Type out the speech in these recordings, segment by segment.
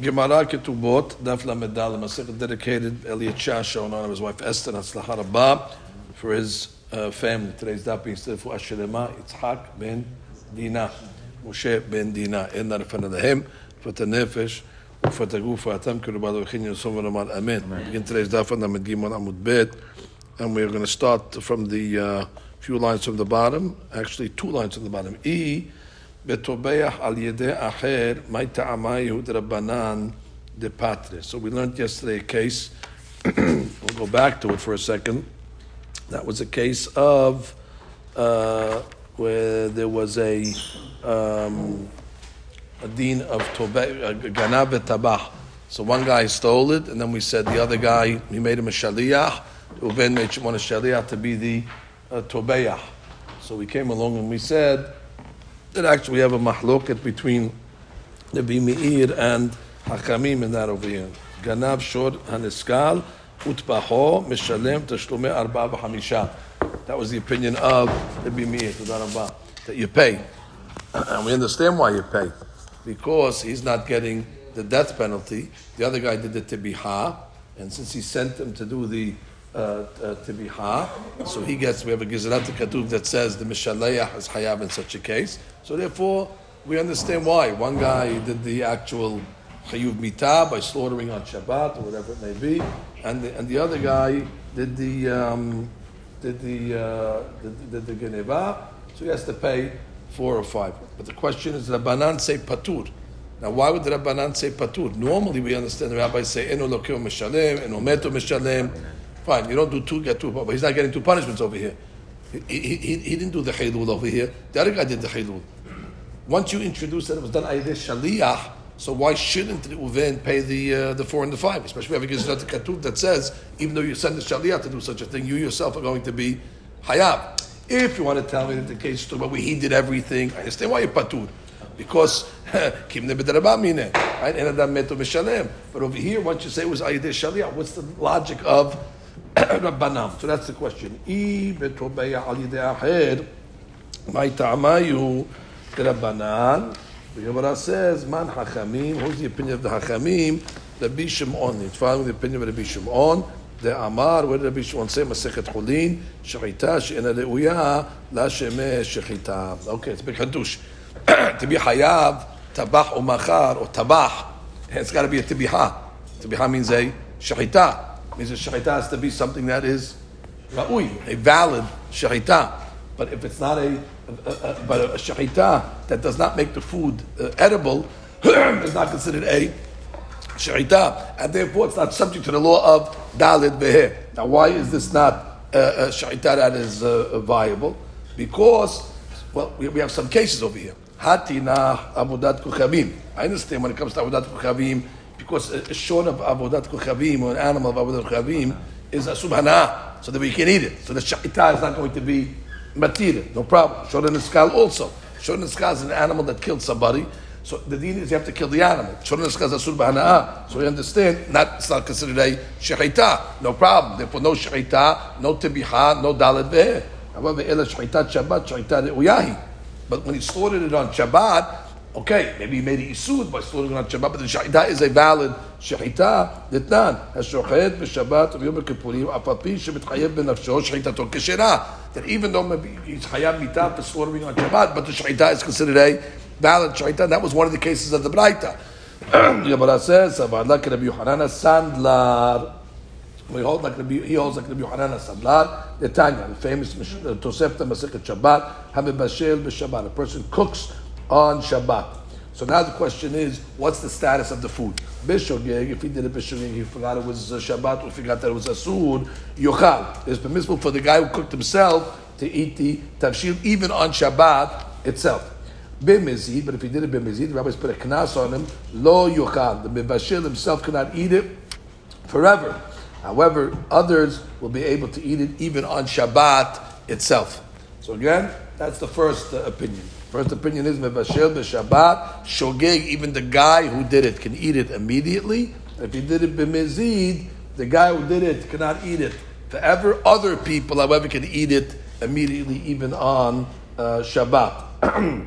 Gemara Ketubot, Daf Lamedal, Masechet dedicated Elliot Shasha and his wife Esther Hatzlacha Rabba for his uh, family. Today's daf being said for Asherema Yitzhak ben Dina, Moshe ben Dina. In of him for the nefesh. For the guf, for atam kirubad v'chin yosov v'ramad. Amen. Begin today's daf on Amud Gimel Amud Bet, and we're going to start from the uh, few lines from the bottom. Actually, two lines from the bottom. E. Betobeach al yedeh acher, ma'ita'amayu drabanan de patre. So we learned yesterday a case, we'll go back to it for a second. That was a case of uh, where there was a, um, a dean of Tobe, Ganav Tabah. So one guy stole it, and then we said the other guy, he made him a shaliach. Uven made one a shaliach to be the uh, tobeach. So we came along and we said, that actually have a mahloket between the Meir and Hakamim in that over here. Ganav shor haniskal utbaho mishalem tashlume arba v'hamisha. That was the opinion of the Meir, that you pay. And we understand why you pay. Because he's not getting the death penalty. The other guy did the tibiha, and since he sent him to do the uh, uh, tibiha, so he gets, we have a Gizrat Katuv that says the Mishalayah is Hayab in such a case. So therefore, we understand why. One guy did the actual Chayuv Mitah by slaughtering on Shabbat or whatever it may be, and the, and the other guy did the, um, did the, uh, did, did the Geneva, so he has to pay four or five. But the question is, Rabbanan say Patur. Now, why would Rabbanan say Patur? Normally, we understand the rabbis say, Eno lokeo mishalem, eno meto Fine, you don't do two, get two, but he's not getting two punishments over here. He, he, he, didn't do the chilul over here. The other guy did the chilul. Once you introduce that it was done by shaliyah, so why shouldn't the Uven pay the uh, the four and the five? Especially if have a Ketub that says, even though you send the shaliyah to do such a thing, you yourself are going to be hayab. If you want to tell me that the case is where he did everything, I understand why you're patur. Because kim right? But over here, once you say it was ayideh shaliyah, what's the logic of Rabbanam. So that's the question. I betobeya al yidei aher, my ta'amayu Rabbanan. The Gemara says, man hachamim. Who's the opinion of the hachamim? Rabbi Shimon. It's following the opinion of Rabbi Shimon. The Amar, what did Rabbi Shimon say? Masechet Chulin, shechita she'ena leuya, la shemeh shechita. Okay, it's a big hadush. to be hayav, tabach or or tabach, it's got to be a tibiha. Tibiha means a shechita means a shechita has to be something that is ra'ui, a valid shechita. But if it's not a, a, a, but a shechita that does not make the food uh, edible, is not considered a shechita, and therefore it's not subject to the law of dalid behe. Now, why is this not a, a shechita that is uh, viable? Because, well, we, we have some cases over here. Hatina abudat kuchavim. I understand when it comes to abudat kuchavim because a short of avodat kuchavim or an animal of avodat kuchavim is a subhana, so that we can eat it. So the sha'ita is not going to be matir, no problem. Short skull also. Short skull is an animal that killed somebody. So the deen is you have to kill the animal. Short the is asur. So you understand, not, it's not considered a shechita. No problem. Therefore, no shechita, no tibiha, no dalad ve'eh. However, ela shechita Shabbat, shechita. But when he slaughtered it on Shabbat, Okay, maybe he made it isud by slaughtering on Shabbat, but the shahita is a valid shahita. Ditnan hashochet b'Shabbat v'yom kippurim apapi shemitchayev b'nafsho shahitato keshera. That even though maybe he's chayav mitah for slaughtering on Shabbat, but the shahita is considered a valid shahita. That was one of the cases of the Braita. Yabara says, "Avad like Rabbi Yohanan Sandlar." We hold like Rabbi, he holds like Rabbi Yohanan Sandlar. The Tanya, the famous Tosefta Masechet Shabbat, Hamibashel b'Shabbat. A person cooks on Shabbat. So now the question is, what's the status of the food? Bishogeg, if he did a bishogeg, he forgot it was a Shabbat, or forgot that it was a Asur, yochal. It's permissible for the guy who cooked himself to eat the tavshil even on Shabbat itself. Bimizid, but if he did it bimizid, the rabbis put a knas on him, lo yochal. The mibashil himself cannot eat it forever. However, others will be able to eat it even on Shabbat itself. So again, that's the first uh, opinion. First opinion is mevashel b'Shabbat shogeg. Even the guy who did it can eat it immediately. If he did it b'mezid, the guy who did it cannot eat it forever. Other people, however, can eat it immediately, even on uh, Shabbat.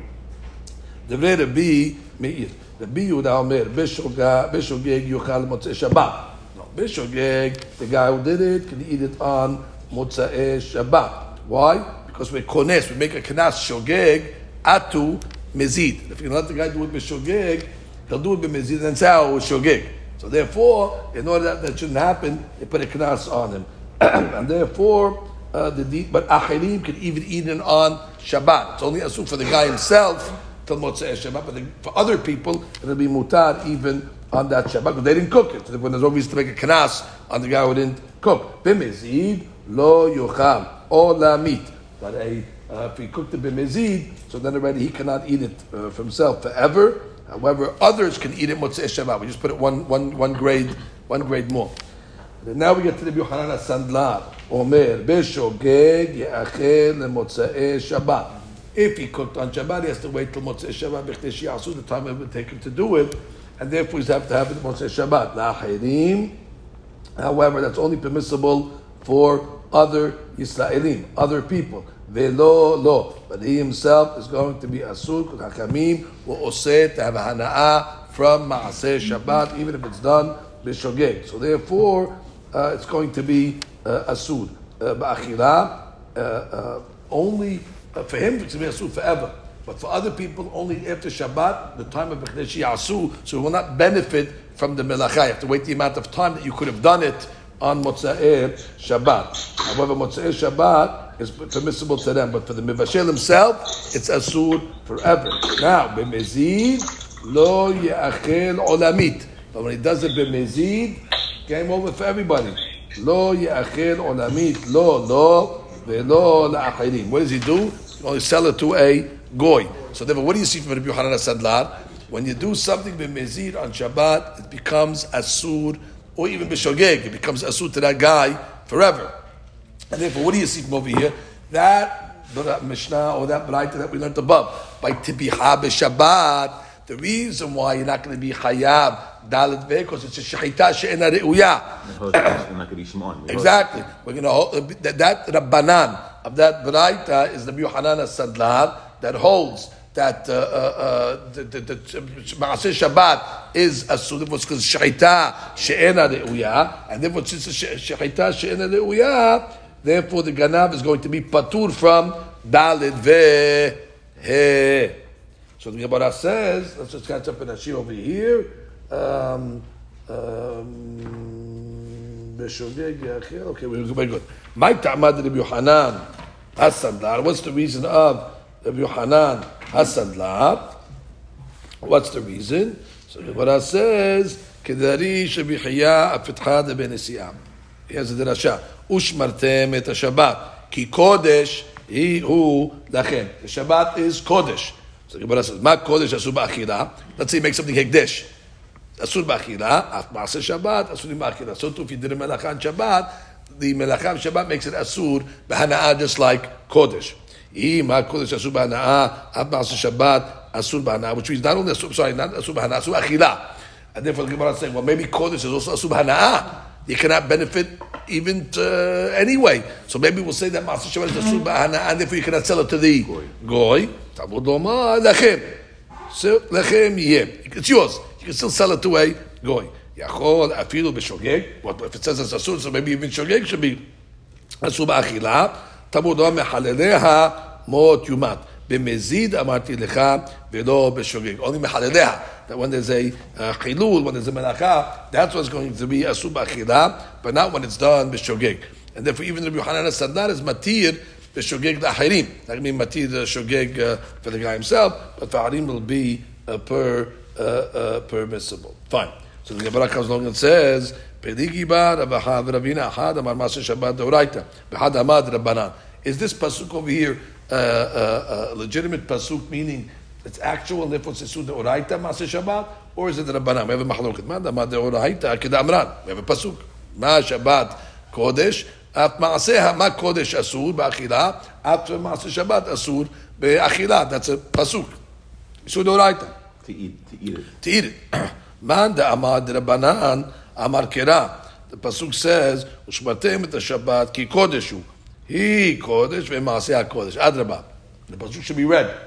The Rabbi Meir. The Yehuda Omer, Bishogeg Yuchal Motzei Shabbat. No, Bishogeg, the guy who did it, can eat it on Motzei Shabbat. Why? Because we're kones, we make a kanas shogeg atu mezid. If you let the guy do it b'shogeg, he'll do it b'mezid and say, oh, shogeg. So therefore, in order that that shouldn't happen, they put a knas on him. and therefore, uh, the but achirim can even eat it on Shabbat. It's only asur for the guy himself till Motzei Shabbat, but for other people, it'll be mutar even on that Shabbat because they didn't cook it. So when there's always to make a knas on the guy who didn't cook. B'mezid lo yucham or la meat. But a, uh, if he cooked it b'mezid, so then already he cannot eat it uh, for himself forever. However, others can eat it motzei Shabbat. We just put it one, one, one grade, one grade more. And now we get to the Yohanan Sandlar. Omer, b'shogeg ye'achel lemotzei Shabbat. If he cooked on Shabbat, he has to wait till Motzei Shabbat b'chtei shi'asu, the time it would take him to do it, and therefore he have to have it Motzei Shabbat. La'achirim, however, that's only permissible for other Yisraelim, other people. Velo lo. But he himself is going to be asur, because Hakamim will oseh to have a hana'ah from Ma'aseh Shabbat, even if it's done b'shogeg. So therefore, uh, it's going to be uh, asur. Uh, Ba'achira, uh, uh, only, uh, for him it's going to be asur forever. But for other people, only after Shabbat, the time of Bechdeshi Yasu, so he will not benefit from the melacha. You have to wait the amount of time that you could have done it on Motzei Shabbat. However, Motzei Shabbat is permissible to them, but for the Mivashel himself, it's asur forever. Now, b'mezid lo ya'achel olamit. But when he does it b'mezid, game over for everybody. Lo ya'achel olamit, lo lo ve'lo la'achirim. What does he do? He only sell it to a goy. So therefore, what do you see from Rabbi Yohanan Sandlar? When you do something b'mezid on Shabbat, it becomes asur or even b'shogeg, it becomes asur to that guy forever. And therefore, what do you see from over here? That Mishnah or that Braita that we learned above, by tibiha b'Shabbat, the reason why you're not going to be chayab dalit Ve because it's a shechita she'ena re'uya. exactly. We're going to that, that rabbanan of that Braita is the Yohanan Sandlar that holds that uh, uh, uh, the, the, Shabbat is asur, therefore because shechita she'ena re'uya, and therefore since shechita she'ena re'uya, therefore the ganav is going to be patur from dalit ve So the Gemara says, let's just catch up in Ashir over here. Um, um, okay, we're very good. My ta'amad Rabbi Yohanan Hasandlar. What's the reason of Rabbi Yohanan Hasandlar? What's the reason? So the Gemara says, כדרי שבחייה הפתחה דבנסיעה. Here's the דרשה. ושמרתם את השבת, כי קודש היא הוא לכם. The Shabbat is קודש. So the Gemara says, מה קודש אסור באכילה? Let's say you make something הקדש. אסור באכילה, אף מעשה שבת, אסורים באכילה. So too, if you did a מלאכה on Shabbat, the מלאכה on Shabbat makes it אסור בהנאה just like קודש. אם הקודש אסור בהנאה, אף מעשה שבת, אסור בהנאה, which means not only אסור, sorry, not אסור בהנאה, אסור באכילה. And therefore the Gemara is saying, well, maybe Kodesh is also Asub Hana'ah. You cannot benefit even to, anyway. So maybe we'll say that Master Shabbat is Asub Hana'ah, and therefore you cannot sell it to the Goy. Talmud Lechem. So, Lechem, yeah. It's yours. You can still sell it to a Goy. יכול אפילו בשוגג, if it says it's אסור, so maybe even שוגג should be אסור באכילה, תמוד לא מחלליה מות יומת. במזיד אמרתי לך ולא בשוגג. Only מחלליה. That when there's a uh, chilul, when there's a melacha, that's what's going to be asub achila, but not when it's done b'shogeg. And therefore, even the Yohanan Sadnar is matir b'shogeg lahirim. That means matir shogeg uh, for the guy himself, but for harim will be uh, per uh, uh, permissible. Fine. So the Gemara comes along and says, "Pedigi bar Abaha v'Ravina Ahad Amar Maseh Shabbat Deoraita Behad Amad Rabbanan." Is this pasuk over here uh, uh, uh, legitimate pasuk, meaning it's actual and therefore it's the oraita Maseh Shabbat, or is it Rabbanan? We have a machloket. Ma Amad Deoraita Kedamran. We have a pasuk. Ma Shabbat Kodesh. אף מעשיה, מה קודש אסור באכילה, אף מעשה שבת אסור באכילה, that's a פסוק. איסור דאורייתא. To eat, to eat it. To eat it. מאן דאמר דרבנן אמר קרא. The pasuk says, ושמרתם את השבת כי קודש הוא. He Kodesh V'Maaseh HaKodesh. Adrabah. The Pasuk should be read.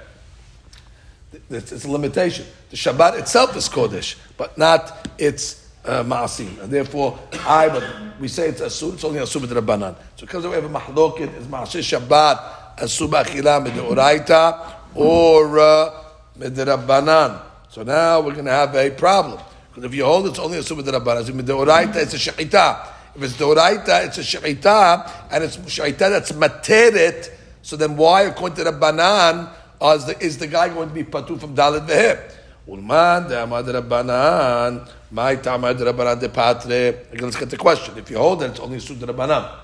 It's, a limitation. The Shabbat itself is Kodesh, but not its uh, Maasim. And therefore, I, but we say it's Asur, it's only Asur rabbanan. So because we have a Mahlokin, it's Maaseh Shabbat, Asur B'Achila Mid'Oraita, or uh, rabbanan. So now we're going to have a problem. Because if you hold it's only Asur B'Drabanan, it's Mid'Oraita, it's a Shechitah. If it's Doraita, it's a Shechita, and it's Shechita that's Materet, so then why, according to the Banan, is the, is the guy going to be patu from Dalit Veher? Ulman de Amad Rabbanan, my Tamad Rabbanan de Patre. Again, let's get the question. If you hold it, it's only Sud Rabbanan.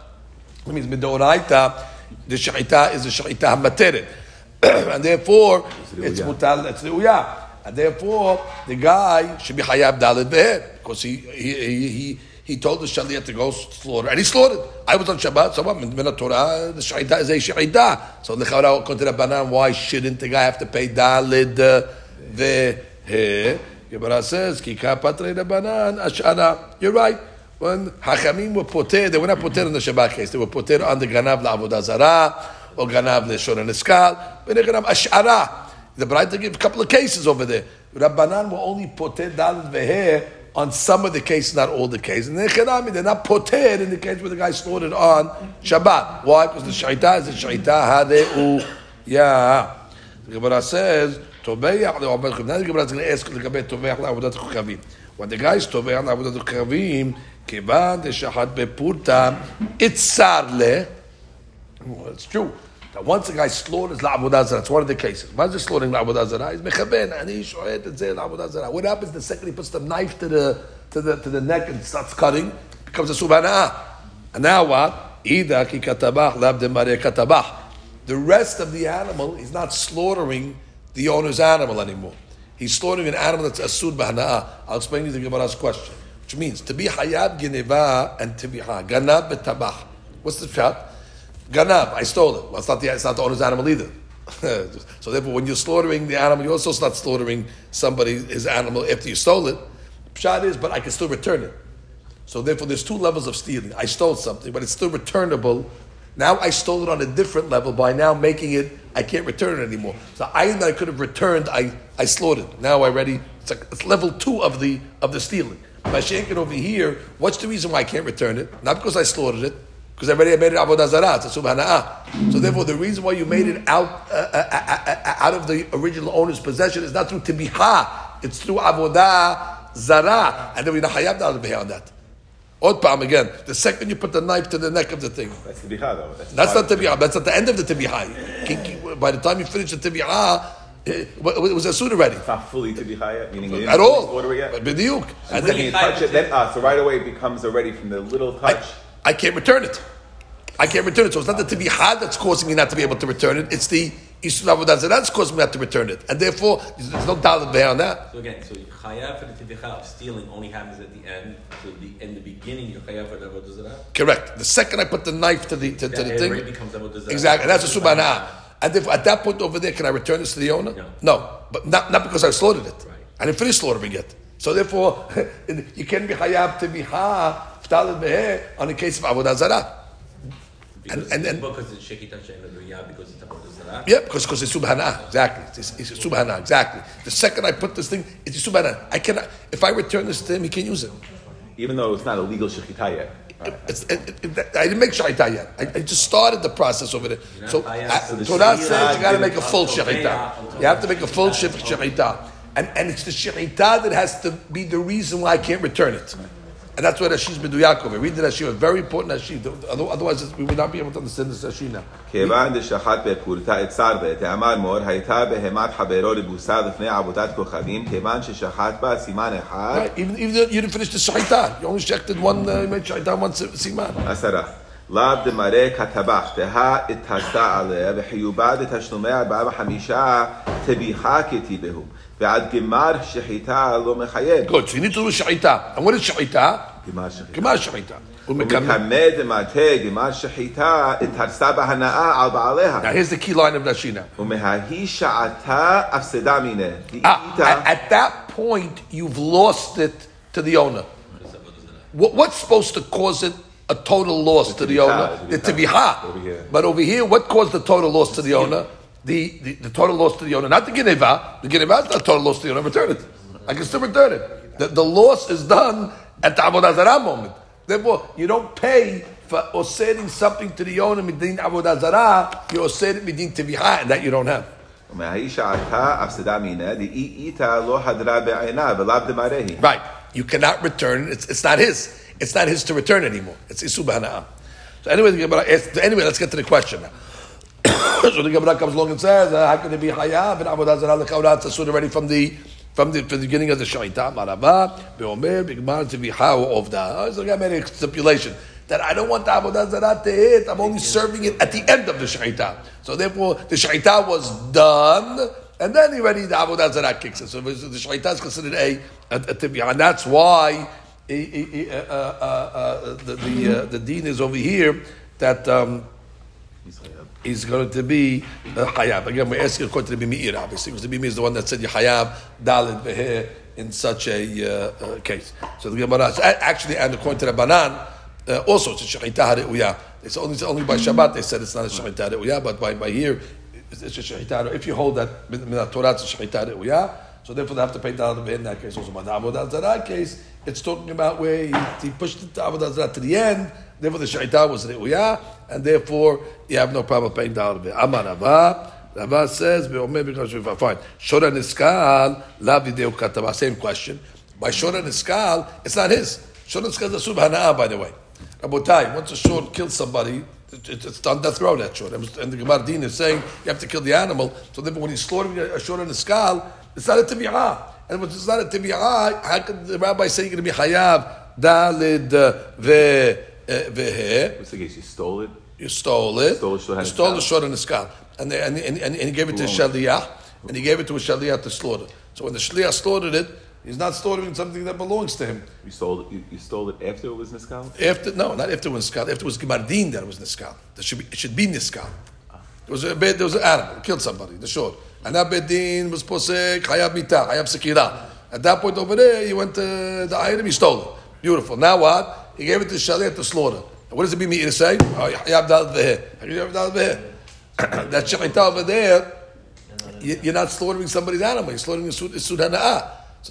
That means Midoraita, the Shechita is the Shechita Materet. and therefore, it's mutal, it's Uyah. And therefore, the guy should be Hayab Dalit Veher, because he, he, he, he told the shaliach to go slaughter, and he slaughtered. I was on Shabbat, so what? Min Torah, the shaita is a shaita. So the chawra according to Rabbanan, why shouldn't the guy have to pay dalid uh, the he? Gemara says, Kika patre Rabbanan ashara. You're right. When Hachamim were poter, they were not poter in the Shabbat case. They were poter on the ganav la'avodah zarah or ganav l'shon and eskal. Ganav ashara. The Braita give a couple of cases over there. Rabbanan were only poter dalid vehe on some of the cases, not all the cases. And they're not poter in the case where the guy slaughtered on Shabbat. Why? Because the shaita is the shaita hadeu yeah. The Gemara says, Tobeach le'obat Now the Gemara is going to ask לגבי tobeach לעבודת כוכבים. When the guy is tobeach לעבודת כוכבים, כיוון דשחט בפורתא, איצר ל... It's true. That once a guy slaughters la'abudah zarah, it's one of the cases. Why is he slaughtering la'abudah zarah? He's mechaben, and he shoyet and say la'abudah zarah. What happens the second he puts the knife to the, to the, to the neck and starts cutting? becomes a subhana'ah. And now what? Ida ki katabach labde katabach. The rest of the animal, he's not slaughtering the owner's animal anymore. He's slaughtering an animal that's asud b'hana'ah. I'll explain you the Gemara's question. Which means, to be hayab gineva and to be ha. Ganab betabach. What's the shot? Ganab, I stole it. Well, it's not the, it's not the owner's animal either. so therefore, when you're slaughtering the animal, you're also not slaughtering somebody his animal after you stole it. Pshat is, but I can still return it. So therefore, there's two levels of stealing. I stole something, but it's still returnable. Now I stole it on a different level by now making it. I can't return it anymore. So item that I could have returned, I, I slaughtered. Now I ready. It's, like, it's level two of the of the stealing. By shaking over here, what's the reason why I can't return it? Not because I slaughtered it, because everybody made it avodah zarah, it's a subhana'ah. So therefore, the reason why you made it out uh, uh, uh, uh, out of the original owner's possession is not through tibiha, it's through avodah zarah, and then we're not hayab on that. Odd palm again. The second you put the knife to the neck of the thing. That's tibiha though. That's, that's not tibiha. That's at the end of the tibiha. By the time you finish the tibiha, it was a suit already. It's not fully tibiha yet, meaning at all. Order yet. B'diuk. And then you touch it, then ah, so right away it becomes already from the little touch. I, I can't return it. I can't return it. So it's not the tibihad that's causing me not to be able to return it. It's the Yisrael Avodah that's causing me not to return it. And therefore, there's no dollar there on that. So again, so chayav for the tibicha of stealing only happens at the end. So the, in the beginning, you're chayav for the Avodah Correct. The second I put the knife to the, to, to the thing. becomes Exactly. That's a subhanah. And therefore, at that point over there, can I return this to the owner? No. No. But not, not because I slaughtered it. Right. I didn't finish slaughtering it. So therefore, you can't be chayav to be ha on the case of avodah zarah. And, and, and, because it's shekita because it's avodah zarah. Yeah, because because it's subhana exactly. It's, it's subhana exactly. The second I put this thing, it's subhana. I cannot. If I return this to him, he can't use it. Even though it's not a legal shechita yet. It, it, it, I didn't make shechita yet. I, I, just started the process over there. So, Torah says you got to make a full shechita. You have to make a full shechita. And, and it's the shechita that has to be the reason why I can't return it. And that's why Rashi's Meduyak over. Read the Rashi, a very important Rashi. Otherwise, we would not be able to understand this Rashi now. כיוון דשחט בפורתא את שר ותאמר מור, הייתה בהמת חברו לבוסה לפני עבודת כוכבים, כיוון ששחט בה סימן אחד. Even though you didn't finish the shahita, you only checked it one, uh, you made shahita one סימן. עשרה. לאו דמראה כטבח, דהה התעשתה עליה, וחיובה דתשלומי ארבעה וחמישה, תביחה כתיבהו. ועד גמר שחיטה לא מחייב. Good, so you need to do שחיטה. And what is שחיטה? גמר שחיטה. גמר שחיטה. ומקמא דמטה גמר שחיטה, התרסה בהנאה על בעליה. Now here's the key line of Nashina. ומההיא שעתה הפסדה מיניה. At that point, you've lost it to the owner. What, what's supposed to cause it a total loss to the owner? The tibiha. But over here, what caused the total loss to the owner? the, the, the total loss to the owner, not the gineva. The gineva is not total loss to the owner. Return it. I can still return it. The, the loss is done at the Avodah Zarah moment. Therefore, you don't pay for selling something to the owner midin Avodah Zarah. You osering midin Teviha, and that you don't have. Right. You cannot return. It's, it's not his. It's not his to return anymore. It's Isubah So anyway, anyway, let's get to the question now. so the Gemara comes along and says, uh, how can it be hayav and avodah zarah lekaurat asur already from the from the, from the beginning of the shaita marava beomer bigmar teviha ovda. So I made a stipulation that I don't want the avodah zarah to hit. I'm only serving it at the end of the shaita. So therefore, the shaita was done. And then he already the avodah zarah kicks in. So the shaita is considered a, a, a and that's why eh, eh, eh, uh, uh, uh, the the, uh, the dean is over here that. Um, is going to be uh, Hayab. Again, we're asking according to the Meir, obviously, because the Meir is the one that said Hayab, Dalit, Behe, in such a uh, uh, case. So the Gemara, actually, and according to the Banan, uh, also it's a Shechita Hareuya. It's only, it's only by Shabbat they said it's not a Shechita Hareuya, but by, by here, it's it's a Shechita If you hold that, min min Torah, it's a Shechita Hareuya. So therefore, they have to pay Dalit Behe in that case also. But Avodah Zarah case, it's talking about where he, he pushed it to Avodah to the end, Therefore, the shaita was re'uyah, and therefore you have no problem paying of it. Amar Rava, Rava says, "Be'omer because we fine." Shora niskal lav yideu katava. Same question. By shora niskal, it's not his. Shora niskal is a Subhana'ah, by the way. Rabotai, once a shor kills somebody, it- it- it's on death row. That shor, and the Gemara Din is saying you have to kill the animal. So then, when he's slaughtering a a shor niskal, it's not a tibiyah. And when it's not a tibiyah, how could the rabbi say you're going to be hayav dalid uh, ve uh, vehe? What's the case? You stole it? You stole it. Stole you stole the shor and the skull, and, they, and, and, and he gave it to a shaliyah, and he gave it to a shaliyah to slaughter. So when the shaliyah slaughtered it, he's not slaughtering something that belongs to him. You stole it, you, you stole it after it was niskal? After no, not after it was niskal. After it was gemardin that it was niskal. That should be it should be niskal. It was a bed. There was an animal killed somebody. The short. And that bedin was posek hayab mita hayab sekira. At that point over there, he went to the item. He stole it. Beautiful. Now what? He gave it to Shaliyah to slaughter. What does it mean me to say? Hayab dal vehe. That shechita over there. you- You're not slaughtering somebody's animal. You're slaughtering a sud. So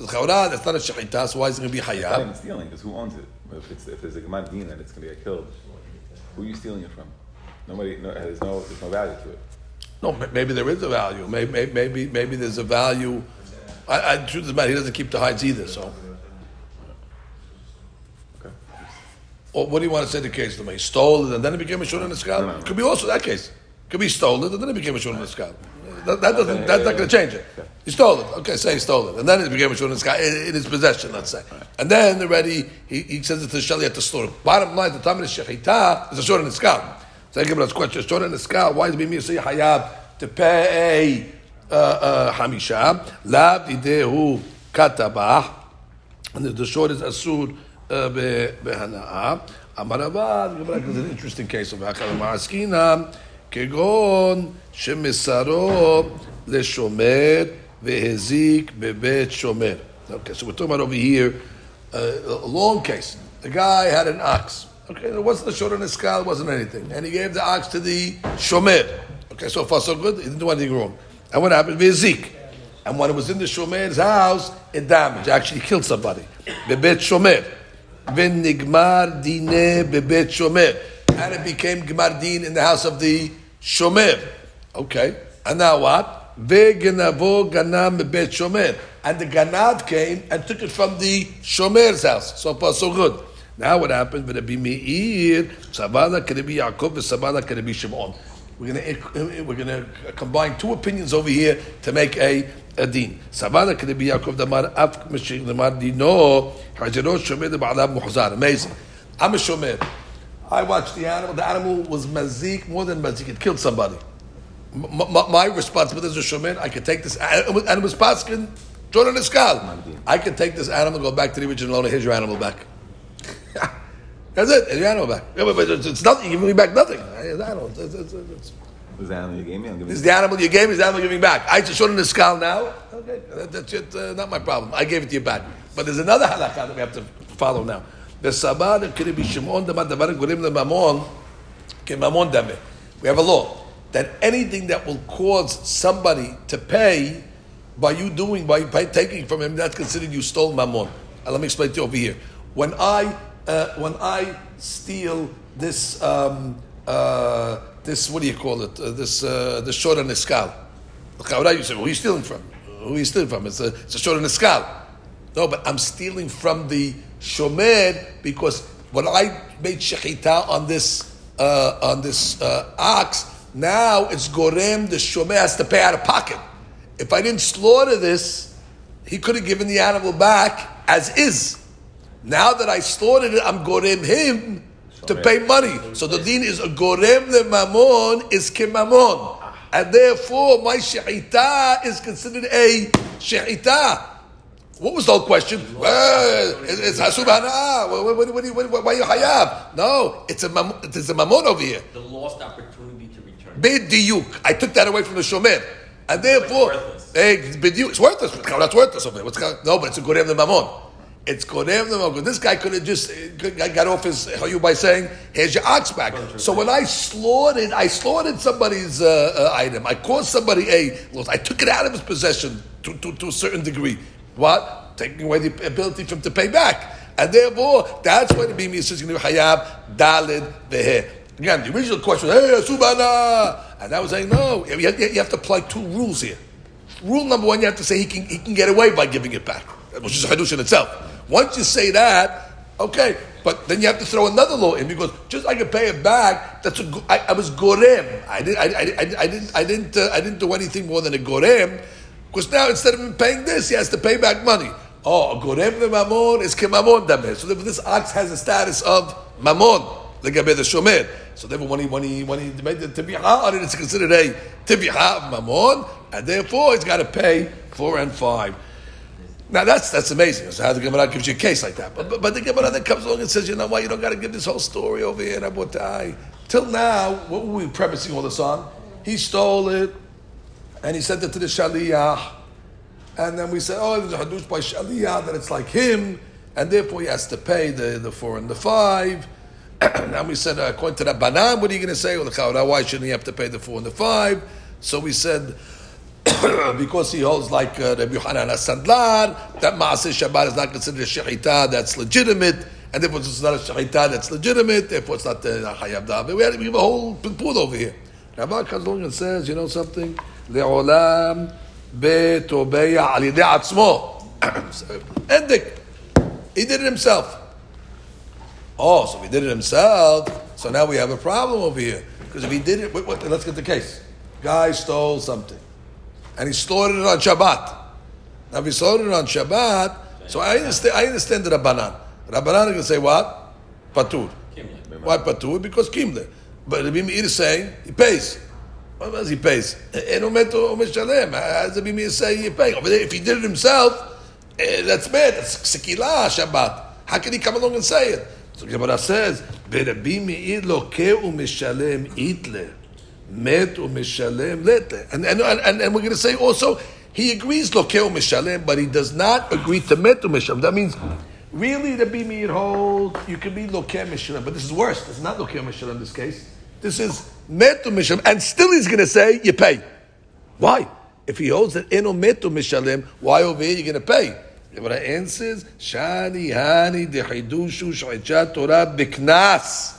the chawra, that's not a shechita. So why is it going to be Hayab? It's not even stealing, because who owns it? If, it's, if there's a Gemara Din that it's going to get killed, who are you stealing it from? Nobody, no, there's no, there's no value to it. No, maybe there is a value. Maybe, maybe, maybe there's a value. I, I truth is, matter, he doesn't keep the hides either. So, Okay. or what do you want to say the case to me? He stole it and then it became a shul in the skull. No, no. Could be also that case. Could be stolen and then it became a shul in the skull. That, that doesn't. That's not going to change it. He stole it. Okay, say he stole it, and then it became a shul in the in, in his possession. Let's say, and then already he, he says it to Shali at the store. Bottom line, the time of the shechita is a shul in the skull. So I give us question: shul in the skull. Why is it being say hayab to pay uh, uh, hamisha? Lab idehu katabah. And the- the short is asur uh, be- behana'ah. Amar Rava, the Gemara gives an interesting case of Hakal Ma'askina, כגון שמסרו לשומר והזיק בבית שומר. Okay, so we're talking about over here uh, a long case. The guy had an ox. Okay, it wasn't a short on his skull, it wasn't anything. And he gave the ox to the shomer. Okay, so far so good, he didn't do anything wrong. And what happened? Vezik. And when it was in the shomer's house, it damaged, actually killed somebody. Bebet shomer. V'nigmar dine bebet shomer. And it became gmar din in the house of the shomer. Okay. And now what? Ve'genavo ganam bebet shomer. And the ganad came and took it from the shomer's house. So far, so good. Now what happened? Rabbi Meir, Sabana Kerebi Yaakov, Sabala Sabana Kerebi Shimon. We're gonna eh, we're gonna combine two opinions over here to make a a din. Sabana Kerebi Yaakov Damar Af Meshik Damar Dino Hajarot Shomer Ba'alav Muhzar. Amazing. I'm a shomer. I watched the animal. The animal was mazik more than mazik. It killed somebody. M- m- my responsibility as a shomer, I could take this animal. And it was paskin. Jordan Iskal. I could take this animal, go back to the original owner. Here's your animal back. That's it. Here's your animal back. Yeah, but, it's, it's nothing. You're giving me back nothing. The animal. It's, it's, it's, Was the animal you gave me? I'm giving this is the animal you gave me. The animal giving back. I just showed him the skull now. Okay, that, that's it. Uh, not my problem. I gave it to you back. But there's another halakha that we have to follow now. The sabah the kiri b'shimon davar davar gurim the mamon ke mamon dame. We have a law. that anything that will cause somebody to pay by you doing, by, by taking from him, that's considered you stole mammon. Uh, let me explain to you over here. When I, uh, when I steal this, um, uh, this, what do you call it? Uh, this, uh, the short the skull. You say, who are you stealing from? Who are you stealing from? It's a, it's a short. No, but I'm stealing from the shomer because when I made shechita on this uh, on this uh, ox, now it's gorem. The shomer has to pay out of pocket. If I didn't slaughter this, he could have given the animal back as is. Now that I slaughtered it, I'm gorem him to pay money. So the deen is a gorem the mamon is kimamon. Ah. And therefore, my shechita is considered a shechita. What was the whole question? Well, it's hasub hana. Why are you hayab? No, it's a mam, it's a mamon over here. The lost opportunity to return. Bidiyuk. I took that away from the shomer, and therefore, worthless. hey, bidiyuk. It's worthless. That's worthless over. What's no, but it's a gorem the mamon. It's the mamon. This guy could have just uh, got off his you by saying, "Here's your ox back." So when I slaughtered, I slaughtered somebody's uh, uh, item. I caused somebody a loss. I took it out of his possession to, to, to a certain degree. What? Taking away the ability for him to pay back. And therefore, that's why the Bimi is going to be Hayab, Dalid, Vehe. Again, the original question was, hey, Subana! And I was saying, no, you have, you have to apply two rules here. Rule number one, you have to say he can, he can get away by giving it back, which is a Hadush in itself. Once you say that, okay, but then you have to throw another law in because just I can pay it back. That's a, I, I was gorem. I didn't. I, I, I didn't. I didn't. Uh, I didn't do anything more than a gorem. Because now instead of him paying this, he has to pay back money. Oh, gorem the mamon is kemamon damer. So this ox has the status of mamon, like the shomer. So therefore, when he when he when he made the tibiha on it, it's considered a tibiha of mamon, and therefore he's got to pay four and five. Now that's that's amazing. So how the Gemara gives you a case like that. But, but, but the Gemara then comes along and says, you know what, you don't got to give this whole story over here, I bought the Rabotai. Till now, what were we premising all this on? He stole it, and he sent it to the Shaliyah. And then we said, oh, there's a Hadush by Shaliyah, that it's like him, and therefore he has to pay the, the four and the five. now we said, uh, according to that Banan, what are you going to say? Well, why shouldn't he have to pay the four and the five? So we said, because he holds like uh, Rabbi Yohanan Sandlar, that Maaseh Shabbat is not considered a shechita that's legitimate, and therefore it's not a shechita that's legitimate, therefore it's not the uh, Hayab David. We, have, we have a whole pool over here. Rabbi comes along and says, you know something? לעולם בתובע על ידי עצמו. Endik. He did it himself. Oh, so if he did it himself, so now we have a problem over here. Because if he did it, wait, wait, let's get the case. Guy stole something. And he slaughtered it on Shabbat. Now if he slaughtered it on Shabbat, so I understand, I understand the Rabbanan. Rabbanan can say what? Patur. Why Patur? Because Kimle. But Rabbi Meir is saying he pays. What does he pays? Eno meto meshalem. How does Rabbi say he pay? Over if he did it himself, eh, that's bad. That's sekila Shabbat. How can he come along and say it? So Gemara says, "Rabbi Meir lokeh u'mishalem itle, met u'mishalem lete." And and and, and we're going to say also he agrees lokeh u'mishalem, but he does not agree to met u'mishalem. That means. Really, the Bimir hold you can be lokem mishalem, but this is worse. Is not lokem mishalem in this case. This is metu mishalem, and still he's going to say you pay. Why? If he holds that eno metu mishalem, why over here you're going to pay? What I answers, shani hani dechidushu sh'ichat Torah biknas.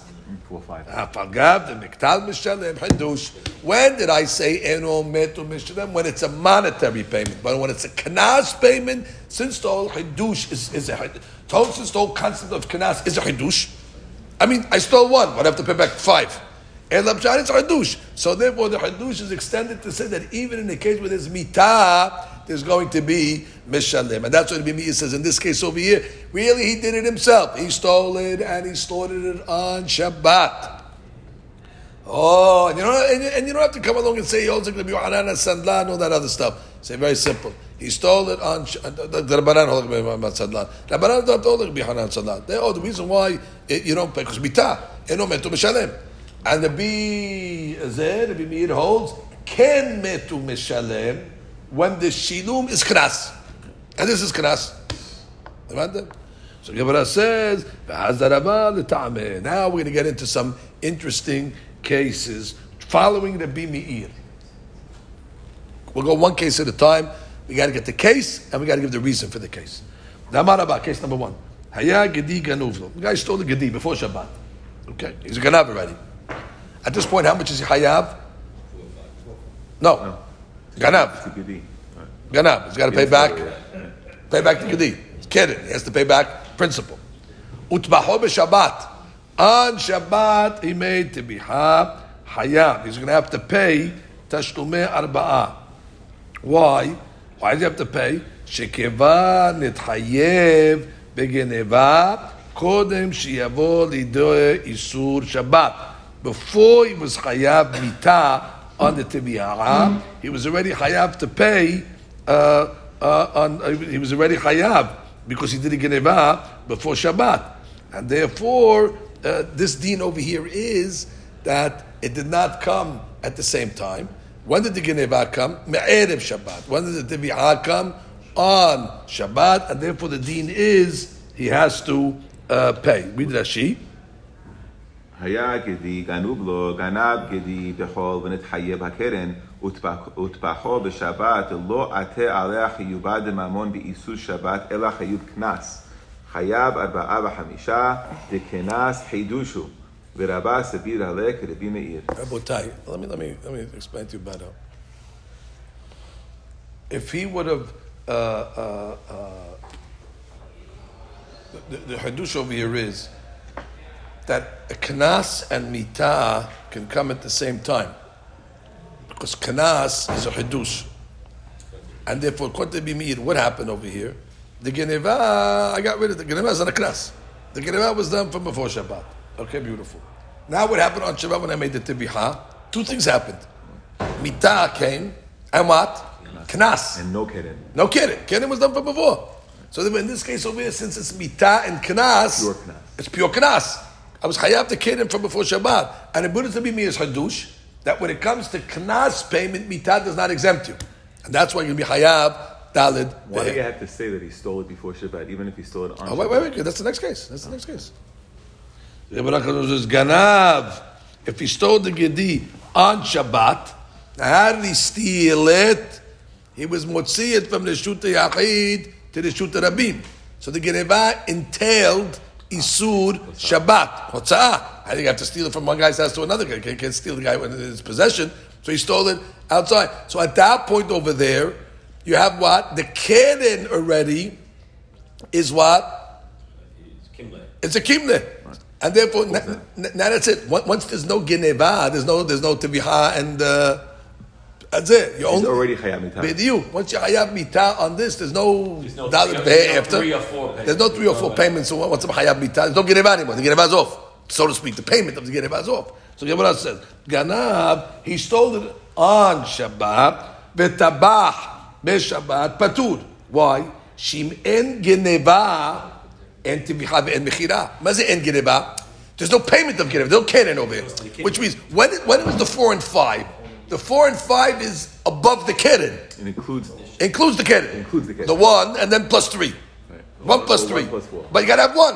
Four five. Apagav the miktal mishalem hidush. When did I say eno metu mishalem? When it's a monetary payment, but when it's a knas payment, since the whole hidush is is a told since the whole concept of knas is a hidush. I mean, I stole one, but I have to pay back five. Labshan is Hadush. So therefore the Hadush is extended to say that even in the case where there's Mitah, there's going to be Mishalim. And that's what the Bimiyah says in this case over here. Really, he did it himself. He stole it and he slaughtered it on Shabbat. Oh, and you, know, and, and you don't have to come along and say to be Yohanan Sandlan and all that other stuff. Say very simple. He stole it on uh, Sh- the Rabbanan Sandlan. Rabbanan don't hold be Yohanan Sandlan. They oh the reason why it, you don't pay because mitah. Eno metu mishalem. And the B the Meir holds, ken metu mishalem when the shilum is kras. And this is kras. So Gemara says. Now we're going to get into some interesting cases following the Meir. We'll go one case at a time. We got to get the case, and we got to give the reason for the case. Damaraba, case number one. Haya Gedi Ganuvlo. The guy stole the Gedi before Shabbat. Okay, he's a Ganav already. At this point, how much is he Hayav? No. Ganav. TPD. Ganav. He's got to pay back. Pay back the Gedi. He's kidding. He has to pay back principal. Utbaho b'Shabbat. On Shabbat, he made tibiha Hayav. He's going to have to pay tashlume arba'ah. Why? Why does he have to pay? שכיוון נתחייב בגנבה קודם שיבוא לידי איסור שבת. Before he was chayav mita on the tibiyara, he was already chayav to pay. Uh, uh, on, uh, he was already chayav because he did a geneva before Shabbat, and therefore uh, this deen over here is that it did not come at the same time. When did the geneva come? Me'erev Shabbat. When did the tibiyah come? On Shabbat, and therefore the deen is he has to uh, pay. Read Rashi. היה גדי גנוב לו, גנב גדי בחול ונתחייב הקרן, וטבחו בשבת, לא עטה עליה חיובה דממון באיסור שבת, אלא חיוב קנס. חייב ארבעה וחמישה, דקנס חידושו, ורבה סביר עליה כרבי מאיר. Rabotai, let me let me let me explain to you better. If he would have uh, uh, uh, the, the hadush over here is that a kanas and mita can come at the same time because kanas is a hadush, and therefore to Bimir, what happened over here? The geneva, I got rid of the geneva is on a knas. The geneva was done from before Shabbat. Okay, beautiful. Now what happened on Shabbat when I made the tibiha? Two things happened. Mitah came, and what? Knas. And no keren. No kidding. Kidding was done from before. So in this case over here, since it's mitah and knas. it's pure knas. I was chayav the kidding from before Shabbat. And the Buddha to be me is hadush, that when it comes to knas payment, mita does not exempt you. And that's why you'll be chayav, dalid. Why do you have to say that he stole it before Shabbat, even if he stole it on Oh, wait, Shabbat? wait, wait. That's the next case. That's the next case. Ganav. If he stole the Gedi on Shabbat, how did he steal it? He was motzi it from the Shuta Yachid to the Shuta Rabim. So the Geneva entailed Isur Shabbat. Hotzah. I think you have to steal it from one guy's house to another guy. You can't steal the guy when in his possession. So he stole it outside. So at that point over there, you have what? The Keren already is what? It's Kimle. It's a kimle. And therefore, na- now that's it. Once there's no geneva, there's no there's no tibiha, and uh, that's it. You He's only, already chayav mitah. Once you chayav mitah on this, there's no there's no, dollar pay no after. Three or four payments. There's no three or four payments. So what's a chayav mitah? There's no gereva anymore. The gereva off, so to speak. The payment of the gereva is off. So Gemara says, Ganav, he stole it on Shabbat, v'tabach b'Shabbat patur. Why? Shim'en geneva and tibicha and mechira. Maze en geneva. There's no payment of geneva. There's no canon over here. Which means, when, when was the four and five? The four and five is above the canon. It includes Includes the kid. Includes the kid. The one and then plus three. One plus Or three. one plus four. But you gotta have one.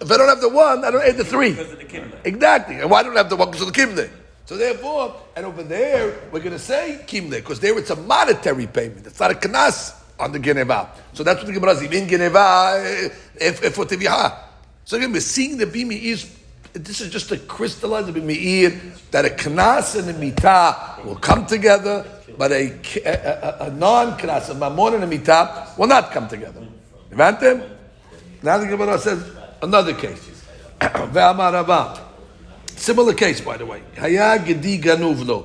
If I don't have the one, I don't add the three. Because of the Kimle. Exactly. And why don't I have the one? Because of the kimle. So therefore, and over there, we're gonna say kimle, because there it's a monetary payment. It's not a knas on the geneva. So that's what the Gemara says. In geneva, eh, if if for tibiha. So again, we're seeing the bimi is. This is just to crystallize the bimi that a knas and a mita will come together, but a, a, a, a non-knas, a mamon and a mita will not come together. Now the Gemara says another case. Similar case, by the way. Gedi ganuvno.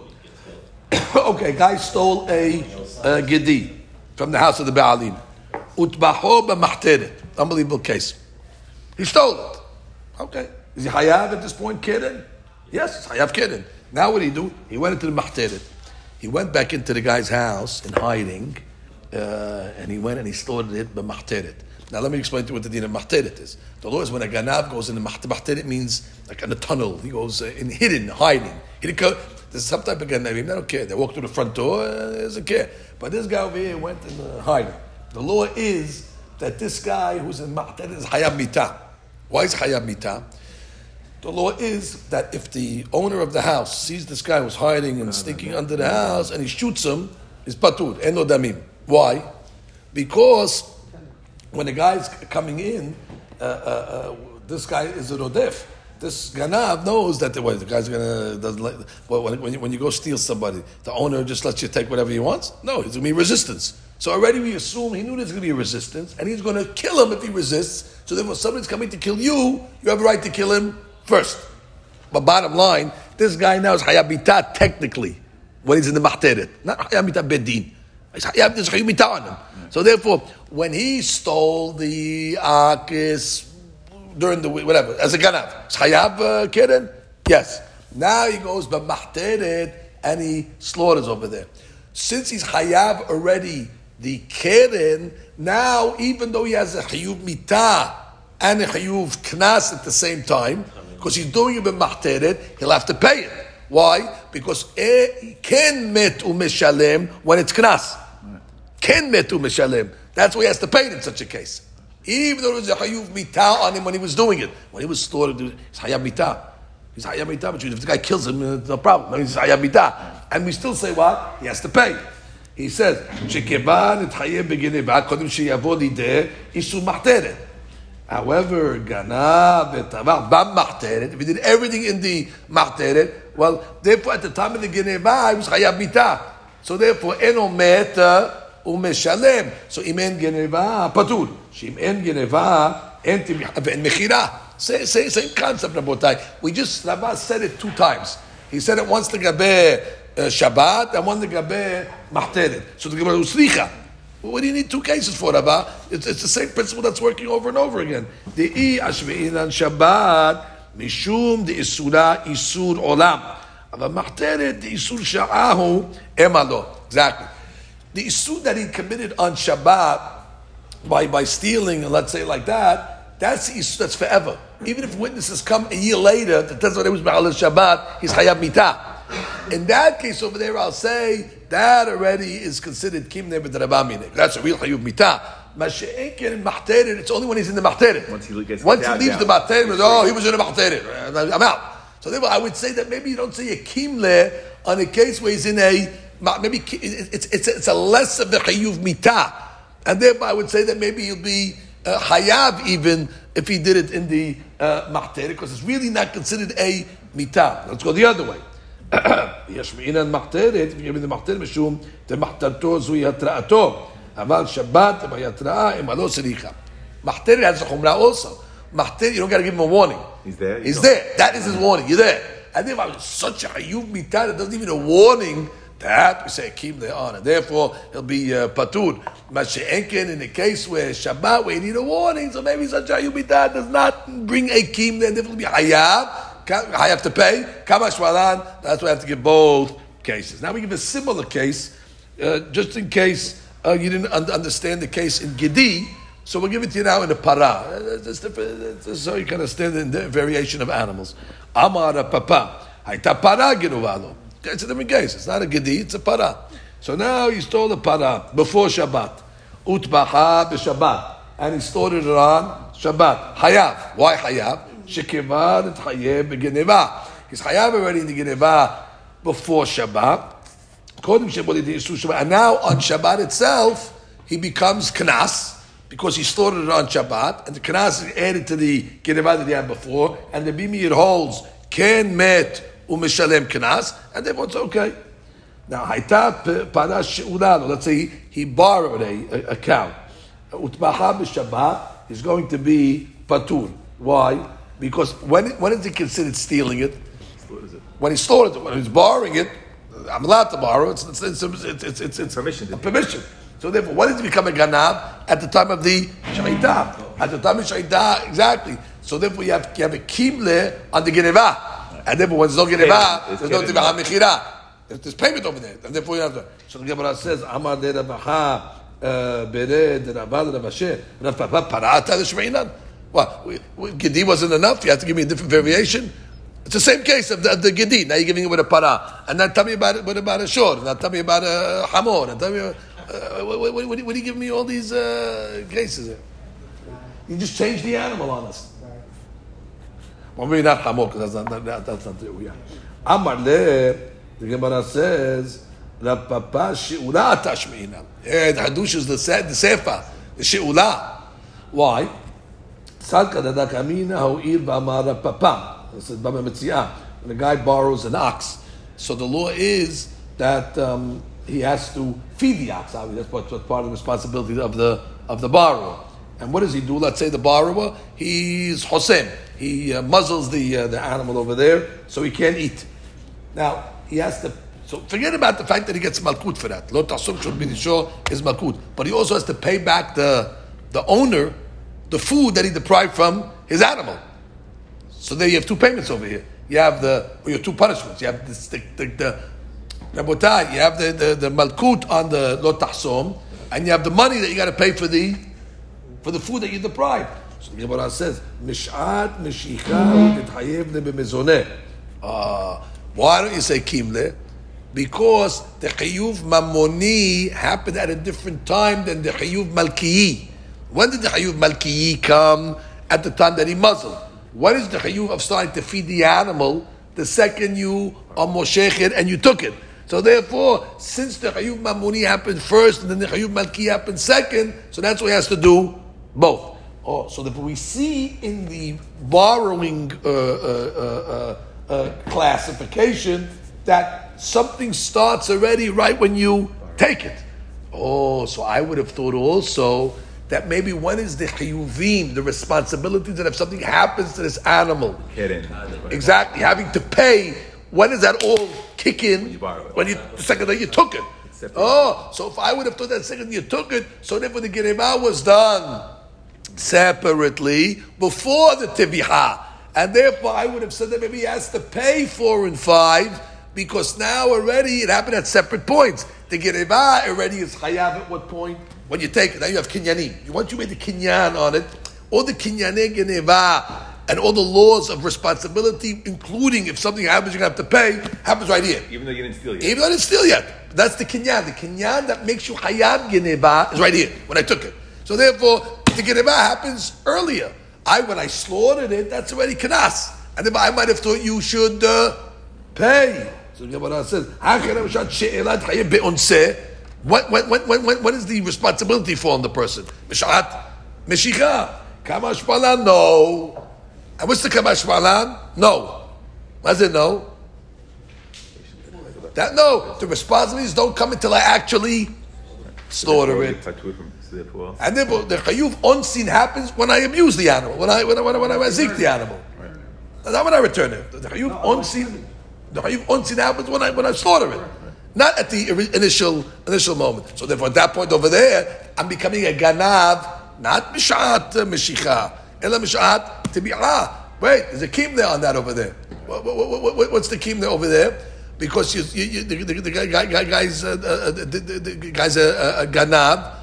okay, guy stole a, a gedi from the house of the Baalim. Unbelievable case. He stole it. Okay. Is he hayav at this point kidding? Yes, he's hayav kidding. Now what did he do? He went into the mahteret. He went back into the guy's house in hiding, uh, and he went and he stored it b'mahteret. Now let me explain to you what the din of mahteret is. The law is when a ganav goes in the mahteret, mahteret means like in a tunnel. He goes uh, in hidden, hiding. Go, there's some type of ganav, they don't care. They walk through the front door, uh, doesn't care. But this guy over here went in uh, hiding. The law is that this guy who's in mahteret is hayab mita. Why is hayab mita? The law is that if the owner of the house sees this guy who's hiding and sneaking under the house and he shoots him, he's patur, eno damim. Why? Because when the guy's coming in, uh, uh, uh, this guy is a rodef. This ganav knows that the, well, the guy's gonna doesn't like. Well, when, when, you, when you go steal somebody, the owner just lets you take whatever he wants. No, there's gonna be resistance. So already we assume he knew there's gonna be a resistance, and he's gonna kill him if he resists. So therefore, somebody's coming to kill you. You have a right to kill him first. But bottom line, this guy now is hayabita technically when he's in the mahteret, not hayabita bedin. He's hayabita on him. So therefore, when he stole the akis during the whatever, as a ganav, is hayab uh, keren? Yes. Now he goes b'mahteret and he slaughters over there. Since he's hayab already the keren, now even though he has a hayub mitah and a hayub knas at the same time, because he's doing it b'mahteret, he'll have to pay it. Why? Because eh, ken met umeshalem when it's knas. Ken met umeshalem. That's why he has to pay it in such a case. Even though there was a hayuv mitah on him when he was doing it. When he was slaughtered, he's hayab mitah. He's hayab mitah, but if the guy kills him, uh, no problem. He's hayab mitah. And we still say what? He has to pay. He says, שכיוון התחייב בגנבה, קודם שיבוא לידי איסור מחתרת. However, Gana betavach bam marteret. If he did everything in the marteret, well, therefore at the time of the geneva he was chayab mita. So therefore, eno meta umeshalem. So Imen geneva patur. Shim en geneva en mechira. Same, same, same concept, Rabotai. We just Rabba said it two times. He said it once the gabe uh, Shabbat and once the gabe marteret. So the gabe usricha. slicha. What do you need two cases for, Rabba? It's, it's the same principle that's working over and over again. The i ashveinan Shabbat mishum the isura isur olam. אבל מחתרת the isur sha'ahu emalo. Exactly. The isur that he committed on Shabbat by, by stealing, and let's say like that, that's the isur that's forever. Even if witnesses come a year later that tells what it was Ma'al Shabbat, he's hayab mitah. In that case over there, I'll say that already is considered kimne b'drabaminik. That's a real hayub mitah. Mashe'enkin in mahteret, it's only when he's in the mahteret. Once he gets Once he leaves down. the mahteret, oh, he was in the mahteret. I'm out. So therefore, I would say that maybe you don't say a kimle on a case where he's in a maybe it's it's it's a less of a hayuv mitah, and thereby I would say that maybe he'll be uh, hayav even if he did it in the uh, because it's really not considered a mitah. Let's go the other way. יש מעינן מחתרת, וגם זה מחתרת משום דמחתרתו זוהי התרעתו, אבל שבת by התראה אם הלא סליחה. מחתרת has a חומרה also. מחתרת, you don't got to give him a warning. He's there, you He's don't. there. That is his warning. You're there. And then if such a hayub mitah that doesn't even a warning, that we say keep the honor. Therefore, he'll be uh, patur. Mashe'enken in the case where Shabbat, where you need a warning, so maybe such a hayub mitah does not bring a kim, then therefore it'll be hayab. I have to pay. Kamash that's why I have to give both cases. Now we give a similar case, uh, just in case uh, you didn't un- understand the case in Gedi. So we'll give it to you now in the para. Uh, That's different, so you can understand the the variation of animals. Amar papa. Haita para genuvalo. It's a different case. It's not a Gedi, it's a para. So now he stole the para before Shabbat. Utbaha b'Shabbat. And he stored it on Shabbat. Hayav. Why Hayav? Shekivar et Hayev. He's Hayav already in the Geneva before Shabbat. According to Shabbat, Shabbat. And now on Shabbat itself, he becomes Knas because he stored it on Shabbat, and the Knas is added to the Geneva that he had before, and the Bimir holds Ken Met umishalem Knas, and therefore it's okay. Now, Haita Para She'ulano, let's say he, he borrowed a, a, a cow. Utbaha b'Shabbat is going to be Patur. Why? Because when, when is he considered stealing it? It? when he stored it, when he's borrowing it, I'm allowed to borrow. It's it's it's it's, it's, it's, it's Permission. A permission. So therefore, when does it become a ganav? At the time of the shahita. At the time of shahita, exactly. So therefore, you have you have a kimle on the geneva, and therefore, when there's no geneva, there's no tibah mechira. There's payment over there, and therefore you have to. So the Gemara says, "Amar de Rabaha uh, bere de Rabba de Rabashe Rav Papa parata the shmeinan." What? we- we- Gedi wasn't enough. You have to give me a different variation. It's the same case of the, of the Gedi. Now you're giving it with a para. And then tell me about it, what about a shor? Now tell me about a hamor. And tell me, uh, what, what, what, what are you giving me all these uh, cases? You just changed the animal on us. Well, maybe not hamor because that's not that, that's not the yeah. Amar le the Gemara says Rav Papa she'ula tashmeina. Yeah, the hadush is the sefer the she'ula. Why? Salka da kamina ho'ir b'amar Rav Papa. This is Baba. When a guy borrows an ox, so the law is that um, he has to feed the ox. Obviously, that's what's part of the responsibility of the of the borrower. And what does he do? Let's say the borrower, he's hosem. He uh, muzzles the uh, the animal over there, so he can't eat. Now he has to. So forget about the fact that he gets malkut for that. Lo tasum should be sure is malkut, but he also has to pay back the the owner the food that he deprived from his animal. So there you have two payments over here. You have the or you have two punishments. You have the the, the, Rabotai, you have the, the, the malkut on the lo tahsom, and you have the money that you got to pay for the for the food that you deprived. So the Gemara says, Mishat Mishicha Titchayev B'mezoneh. Uh, Why don't you say Kimle? Because the Chiyuv Mamoni happened at a different time than the Chiyuv Malkiyi. When did the Chiyuv Malkiyi come? At the time that he muzzled. What is the Chiyuv of starting to feed the animal the second you are Moshechet and you took it? So therefore, since the Chayuv Mamuni happened first and then the Chayuv Malki happened second, so that's what he has to do both. Oh, so that we see in the borrowing uh, uh, uh, uh, classification that something starts already right when you take it. Oh, so I would have thought also that maybe when is the chiyuvim, the responsibilities that if something happens to this animal, Hidden. exactly having to pay, when does that all kick in? When you borrow it. When you the second that you took it. Oh, so if I would have thought that second you took it, so therefore the gerema was done separately before the tibiha, and therefore I would have said that maybe he has to pay four and five because now already it happened at separate points. The gerema already is chayav at what point? When you take it, now you have kinyanim. Once you made the kinyan on it, all the kinyane geneva and all the laws of responsibility, including if something happens, you're gonna have to pay, happens right here. Even though you didn't steal yet. Even though I didn't steal yet. That's the kinyan. The kinyan that makes you hayab geneva is right here when I took it. So therefore, the geneva happens earlier. I when I slaughtered it, that's already kanas. And then I might have thought you should uh, pay. So the Gemara says, "How can I shot she'elat hayab be'onseh?" What when when when when when is the responsibility for on the person? Mishat meshicha kamash palan no. And what's the kamash palan? No. What it no? That no, the responsibilities don't come until I actually slaughter it. And then the chayuv on scene happens when I abuse the animal, when I when I when I, when I zik the animal. Not when I return it. The chayuv on scene, the chayuv happens when I when I slaughter it, not at the initial initial moment. So therefore, at that point over there, I'm becoming a ganav, not mishat uh, mishicha, ela mishat tibi'ah. Wait, there's a kim there on that over there. What, what, what, what, what's the kim there over there? Because you, you, you, the, the, the guy, guy, guy's uh, uh, the, the, the guy's a, a, ganav.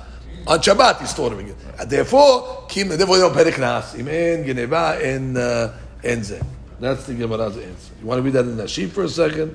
On Shabbat, he's slaughtering it. And therefore, kim, therefore, don't pay the. Imen, geneva, uh, and. That's the Gemara's answer. You want to read that in the Rashi for a second?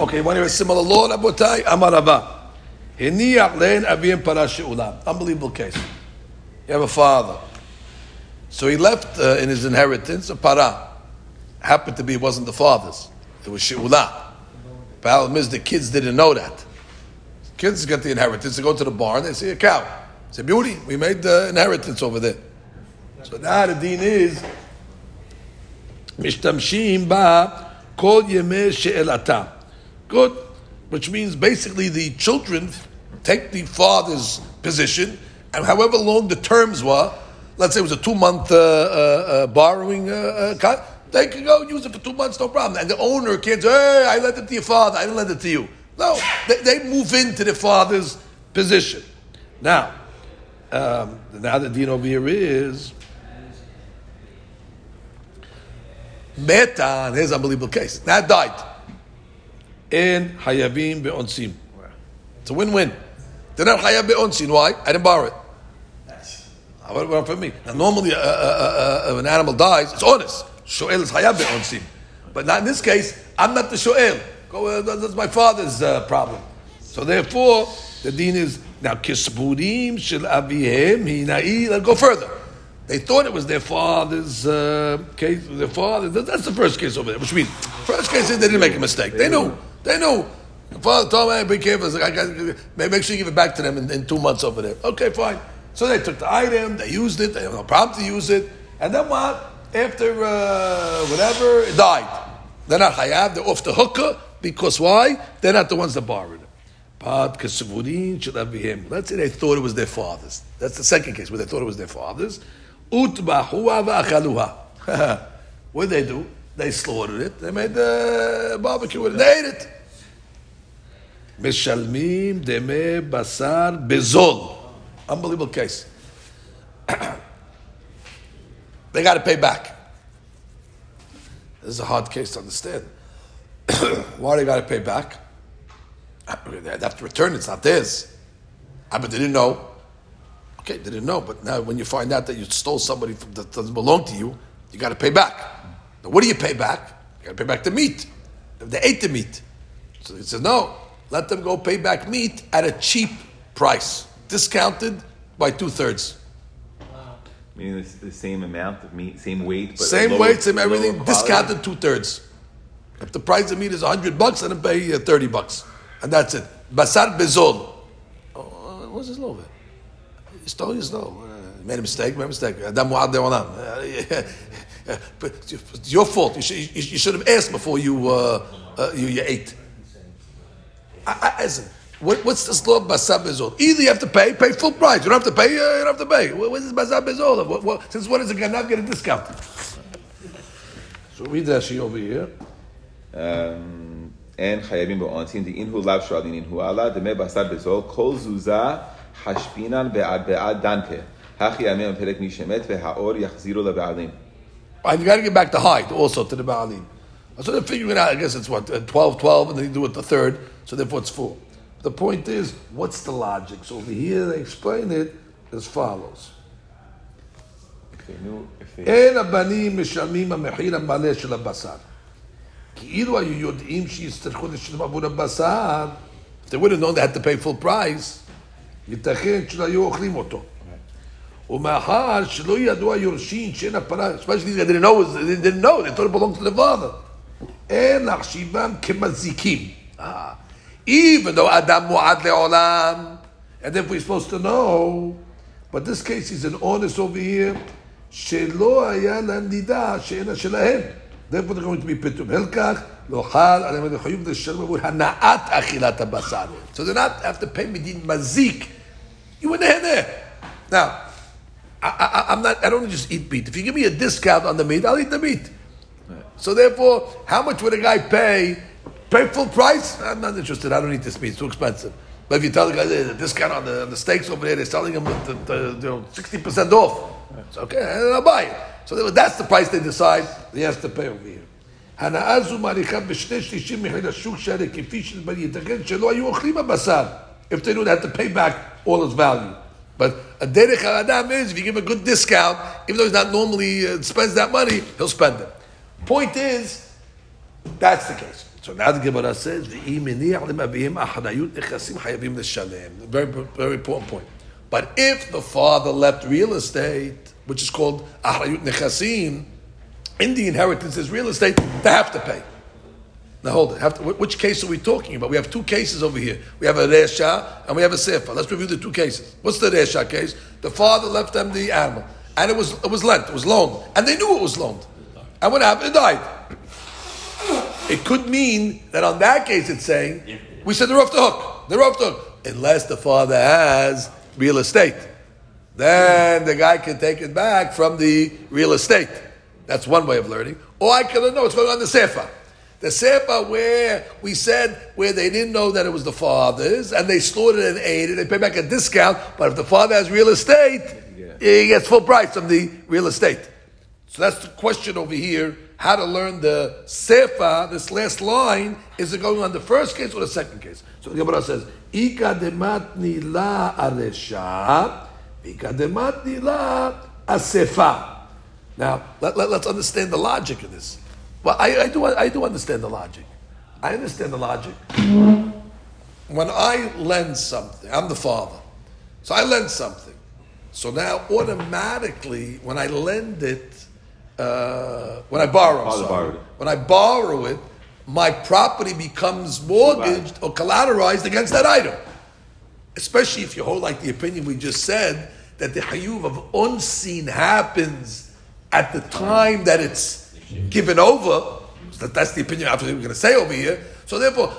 Okay, to hear a similar law, Rabotai? Amar Rabba. Hiniach lein avim para she'ulam. Unbelievable case. You have a father. So he left uh, in his inheritance a para. Happened to be, it wasn't the father's. It was she'ulah. Problem is, the kids didn't know that. Kids get the inheritance, they go to the barn, they see a cow. Say, beauty, we made the inheritance over there. So now the deen is, משתמשים בה כל ימי שאלתה. Good. Which means basically the children take the father's position, and however long the terms were, let's say it was a two month uh, uh, uh, borrowing uh, uh, con- they can go use it for two months, no problem. And the owner can't say, hey, I lent it to your father, I didn't lend it to you. No, they, they move into the father's position. Now, um, now the dean over here is Metan, here's an unbelievable case. Now died. In Hayavim Be'onsim. It's a win-win. They're not Hayav Be'onsim. Why? I didn't borrow it. What about for me? Now, normally, uh, uh, uh, uh, an animal dies, it's honest. Shoel is Hayav Be'onsim. But not in this case, I'm not the Shoel. Uh, that's my father's uh, problem. So therefore, the deen is now kisburim shel avihem hinai. Let's go further. They thought it was their father's uh, case. Their father. That's the first case over there. Which means first case is they didn't make a mistake. They knew. They knew. The father told me, "Be careful. Make sure you give it back to them in, in, two months over there." Okay, fine. So they took the item. They used it. They had no problem to use it. And then what? After uh, whatever, it died. They're not hayav. They're off the hookah because why? They're not the ones that borrowed it. But Kesuvurin should have him. Let's say they thought it was their fathers. That's the second case where they thought it was their fathers. Utbahua va'achaluha. What did they do? They slaughtered it. They made the barbecue and they ate it. Mishalmim deme basar bezol. Unbelievable case. they got to pay back. This is a hard case to understand. Why they got to pay back? They have to return. It's not theirs. Ah, but they didn't know. Okay, they didn't know. But now, when you find out that you stole somebody from, that doesn't belong to you, you got to pay back. Now, what do you pay back? You got to pay back the meat. They ate the meat. So he says, no, let them go pay back meat at a cheap price, discounted by two thirds. Meaning it's the same amount of meat, same weight, but same lower, weight, same everything, discounted two thirds. If the price of meat is hundred bucks, then pay uh, thirty bucks, and that's it. Basar bezol. Oh, uh, what's his lover? It's Torah is no. Uh, made a mistake, made a mistake. Adam Mu'ad De'olam. But it's your fault. You should, you, you should have asked before you, uh, uh, you, you, ate. I, I, listen, what, what's this law of Basab Bezol? Either you have to pay, pay full price. You don't have to pay, uh, you don't have to pay. What, what is Basab Bezol? What, what, since when is a Ganav get a discount? So read Rashi over here. Um, and chayavim Ba'antin, the Inhu Lav Shalim, Inhu Allah, Deme Basab Bezol, Kol Zuzah, חשבינן בעד בעד דנקה. הכי ימים הפרק מי שמת, והאור יחזירו לבעלים. And you got to get back the height also to the Baalim. So they're figuring out, I guess it's what, uh, 12, 12, and then you do it the third, so therefore it's four. The point is, what's the logic? So over here they explain it as follows. If they knew, if they... אין הבנים משלמים המחיר המלא של הבשר. כאילו היו יודעים שיצטרכו לשלם עבור הבשר, if they would have known they had to pay full price, ייתכן שלא היו אוכלים אותו. ומאחר שלא ידעו היורשים שאין הפרה, especially they didn't know, they didn't know, they thought it belonged to the father. אין להחשיבם כמזיקים. Ah. Even though אדם מועד לעולם, and if we're supposed to know, but this case is an honest over here, שלא היה להם נידה שאינה שלהם. therefore they're going to be פטום. הלקח, לא So they're not have to pay midin mazik. You went ahead there. Now, I, am not. I don't just eat meat. If you give me a discount on the meat, I'll eat the meat. So therefore, how much would a guy pay? Pay full price? I'm not interested. I don't eat this meat. It's too expensive. But if you tell the guy the discount on the, on the steaks over there, they're selling them sixty the, percent the, you know, off. It's okay. I'll buy it. So that's the price they decide he has to pay over here. הנאה זו מעריכה בשני שלישים מחיר השוק שהרי כפי שנדמה לי, ייתכן שלא היו אוכלים הבשר. If they don't have to pay back all its value. But a derech adam is, if you give him a good discount, even though he's not normally uh, spends that money, he'll spend it. Point is, that's the case. So now the Gemara says, "V'im meniach lemavihim achanayut nechasim chayavim l'shalem." Very, very important point. But if the father left real estate, which is called achanayut nechasim, in the inheritance is real estate, they have to pay. Now hold it. To, which case are we talking about? We have two cases over here. We have a resha and we have a sefer. Let's review the two cases. What's the resha case? The father left them the animal, and it was it was lent, it was loaned, and they knew it was loaned. And what happened? It died. It could mean that on that case it's saying we said they're off the hook. They're off the hook unless the father has real estate. Then the guy can take it back from the real estate. That's one way of learning. Or I can know it's going on the sefer. The sefer where we said where they didn't know that it was the father's and they slaughtered and ate it, they pay back a discount. But if the father has real estate, he gets full price from the real estate. So that's the question over here. how to learn the sefa, this last line, is it going on the first case or the second case? So the Gemara says, Ika dematni la aresha, Ika dematni la asefa. Now, let, let, us understand the logic of this. Well, I, I, do, I do understand the logic. I understand the logic. When I lend something, I'm the father. So I lend something. So now automatically, when I lend it, uh, when I borrow, sorry, when I borrow it, my property becomes mortgaged or collateralized against that item. Especially if you hold like the opinion we just said that the hayuv of unseen happens at the time that it's given over. So that's the opinion after we're going to say over here. So therefore,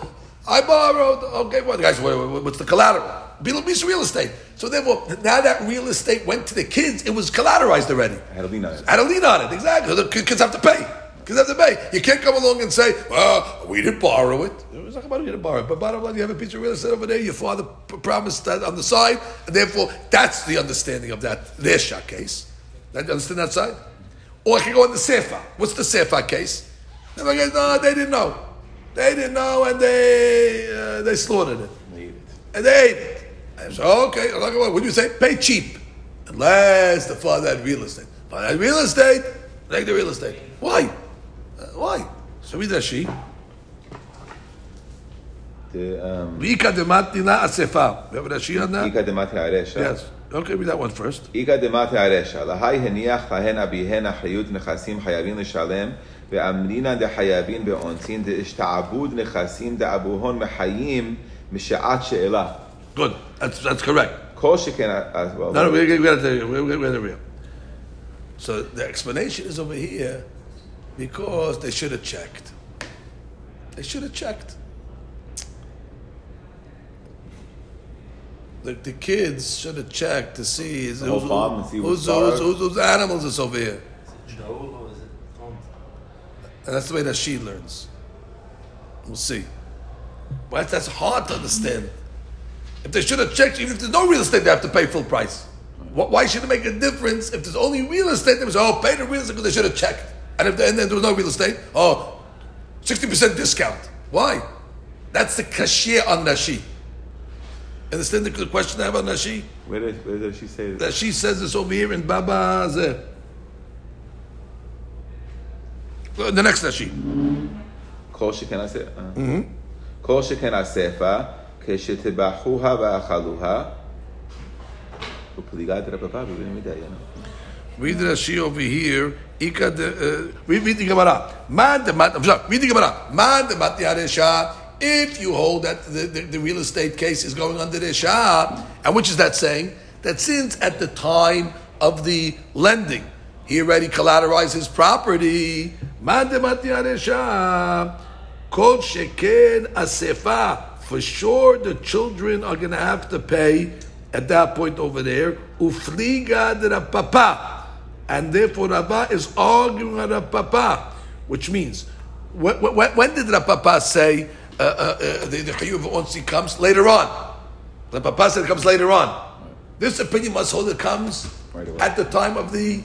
I borrowed. Okay, well, guys, what's the collateral? Piece real estate. So therefore, now that real estate went to the kids, it was collateralized already. I had a lien on it. I had a lien on it, exactly. The kids have to pay. Kids have to pay. You can't come along and say, well, we didn't borrow it. It's not about you didn't borrow it. But bottom line, you have a piece of real estate over there, your father promised that on the side, and therefore, that's the understanding of that Resha case. You understand that side? Or I can go on the Sefa. What's the Sefa case? And I goes, no, they didn't know. They didn't know, and they uh, they slaughtered it. They ate it. And they ate it. I said, okay, what do you say? Pay cheap. Unless the father had real estate. Father had real estate, take the real estate. Why? Uh, why? So read Rashi. Ika demati na asefa. We have Rashi on that? Ika demati aresha. Yes. Okay, read that one first. Ika demati aresha. Lahai heniach lahen abihen achayut nechasim chayavin לשלם ואמרינן דחייבין באונסין דהשתעבוד נכסים דאבוהון מחיים משעת שאלה. Good. That's, that's correct. כל שכן... well, No, no, we, we, we got to we, we, we got to real. So the explanation is over here because they should have checked. They should have checked. The, the kids should have checked to see, is, The whole who's, farm and see who's, who's, who's, who's animals is over here. Is it Joel or is it Tom? And that's the way that she learns. We'll see. But that's hard to understand. If they should have checked, even if there's no real estate, they have to pay full price. Wh- Why should it make a difference if there's only real estate? They say, oh, pay the real estate because they should have checked. And if and then there was no real estate, oh, 60% discount. Why? That's the cashier on Rashi. Understand the question I have on Rashi? Where does, where does she say this? That she says this over here in Baba Zeh. The next Rashi. כל שכן הספר, כל שכן הספר, כשתבחוה ואכלוה, ופליגת רבבה ובמידיינו. Read Rashi over here. Ika de, uh, read the Gemara. Ma de mat, read the Gemara. Ma de mat yaresha if you hold that the, the, the real estate case is going under the Shah, and which is that saying? That since at the time of the lending, he already collateralized his property. For sure, the children are going to have to pay at that point over there. Ufliga papa. And therefore, Rabbah is arguing with Papa, which means, when, when, when did Papa say uh, uh, uh, the, the Chayuv Onsi comes? Later on. The Papa said it comes later on. This opinion must hold it comes Right at the time of the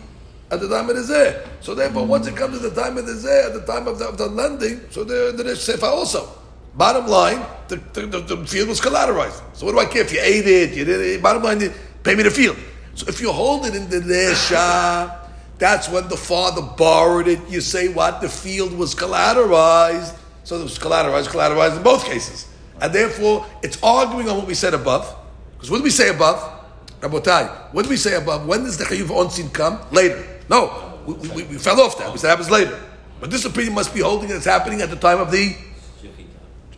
at the time of the zeh. So therefore, once it comes at the time of the zeh, at the time of the, of the lending, so the the sefa also. Bottom line, the, the, the, the field was collateralized. So what do I care if you ate it? You did it. Bottom line, pay me the field. So if you hold it in the resha, that's when the father borrowed it. You say what the field was collateralized. So it was collateralized, collateralized in both cases, and therefore it's arguing on what we said above. Because what did we say above? Rabotai, what did we say above? When does the chayuv onsin come? Later. No, we, we, we fell off that. We said it happens later. But this opinion must be holding that it's happening at the time of the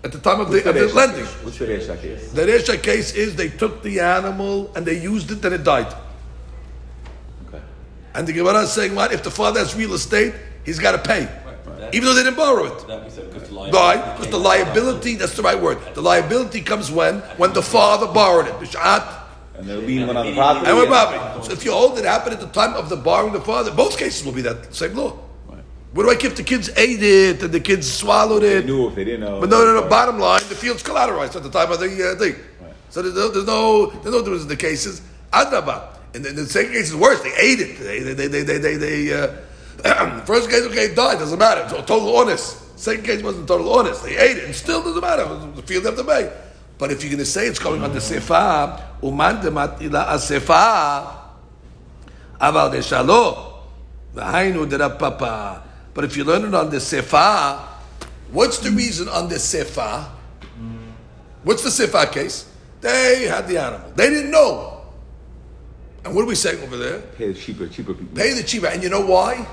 at the time of the, of the lending. What's the Resha case? The Resha case is they took the animal and they used it and it died. Okay. And the Gemara is saying, what? If the father has real estate, he's got to pay. Even though they didn't borrow it. That said because the Why? Because the liability, that's the right word. The liability comes when? When the father borrowed it. B'shat And the lien went on the property. and we're. So if you hold it happened at the time of the borrowing the father, both cases will be that same law. What do I give? The kids ate it and the kids swallowed They it. knew if they didn't know. But no, no, no. Bottom line, the field's collateralized at the time of the uh, thing. Right. So there's no, there's no, there's no difference in the cases. Adrabah. And then the second case is worse. They ate it. They, they, they, they, they, they, they, uh, First case, okay, died, doesn't matter. It's total honest. Second case wasn't total honest. They ate it, and still doesn't matter. The field have to pay. But if you're going to say it's going on the sefa, uman dematila asefa, aval de shalo, v'hainu de papa. But if you learn it on the sefa, what's the reason on the sefa? What's the sefa case? They had the animal. They didn't know. And what are we saying over there? Pay the cheaper, cheaper people. Pay the cheaper. And you know why?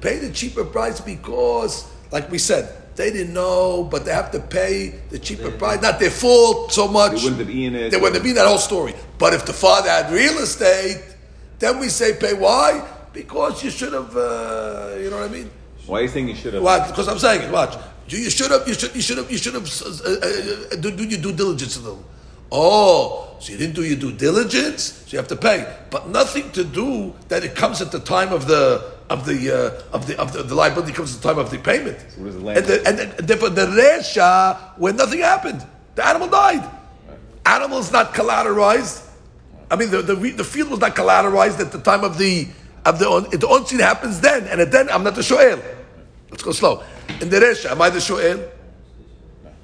Pay the cheaper price because, like we said, they didn't know, but they have to pay the cheaper price. Not their fault so much. They wouldn't have eaten it. They wouldn't have been that whole story. But if the father had real estate, then we say pay. Why? Because you should have, uh, you know what I mean? Why are you saying you should have? Why? because I'm saying it. Watch. You, you should have. You should. You should have. You should have. Uh, uh, do, do your due diligence a little. Oh, so you didn't do your due diligence, so you have to pay. But nothing to do that it comes at the time of the of the uh, of the of the, the liability comes at the time of the payment. So what is the land? and, the, and, the, and therefore the resha when nothing happened, the animal died. Animal is not collateralized. I mean, the, the the field was not collateralized at the time of the of the on, the onset happens then, and then I'm not the shoel. Let's go slow. In the resha, am I the shoel?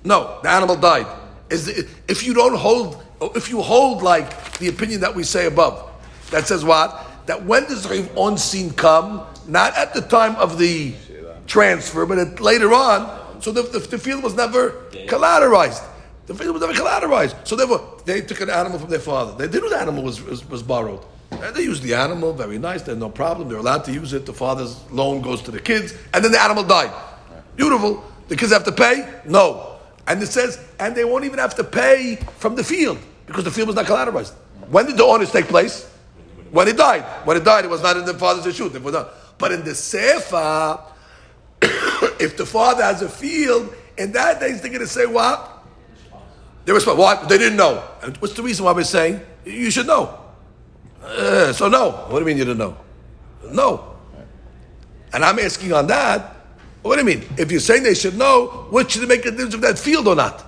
No, the animal died. Is the, if you don't hold, if you hold like the opinion that we say above, that says what? That when does the on scene come? Not at the time of the transfer, but at, later on. So the, the, the field was never collateralized. The field was never collateralized. So therefore, they took an animal from their father. They, knew the animal was, was, was borrowed. And they used the animal, very nice, there's no problem. They're allowed to use it. The father's loan goes to the kids, and then the animal died. Beautiful. The kids have to pay? No. And it says, and they won't even have to pay from the field because the field was not collateralized. When did the honors take place? When he died. When it died, it was not in the father's not. But in the sefer, if the father has a field, in that days they're going to say what? They were what? They didn't know. And what's the reason why we're saying you should know? Uh, so no. What do you mean you didn't know? No. And I'm asking on that. What do you mean? If you're saying they should know, what should make a difference of that field or not?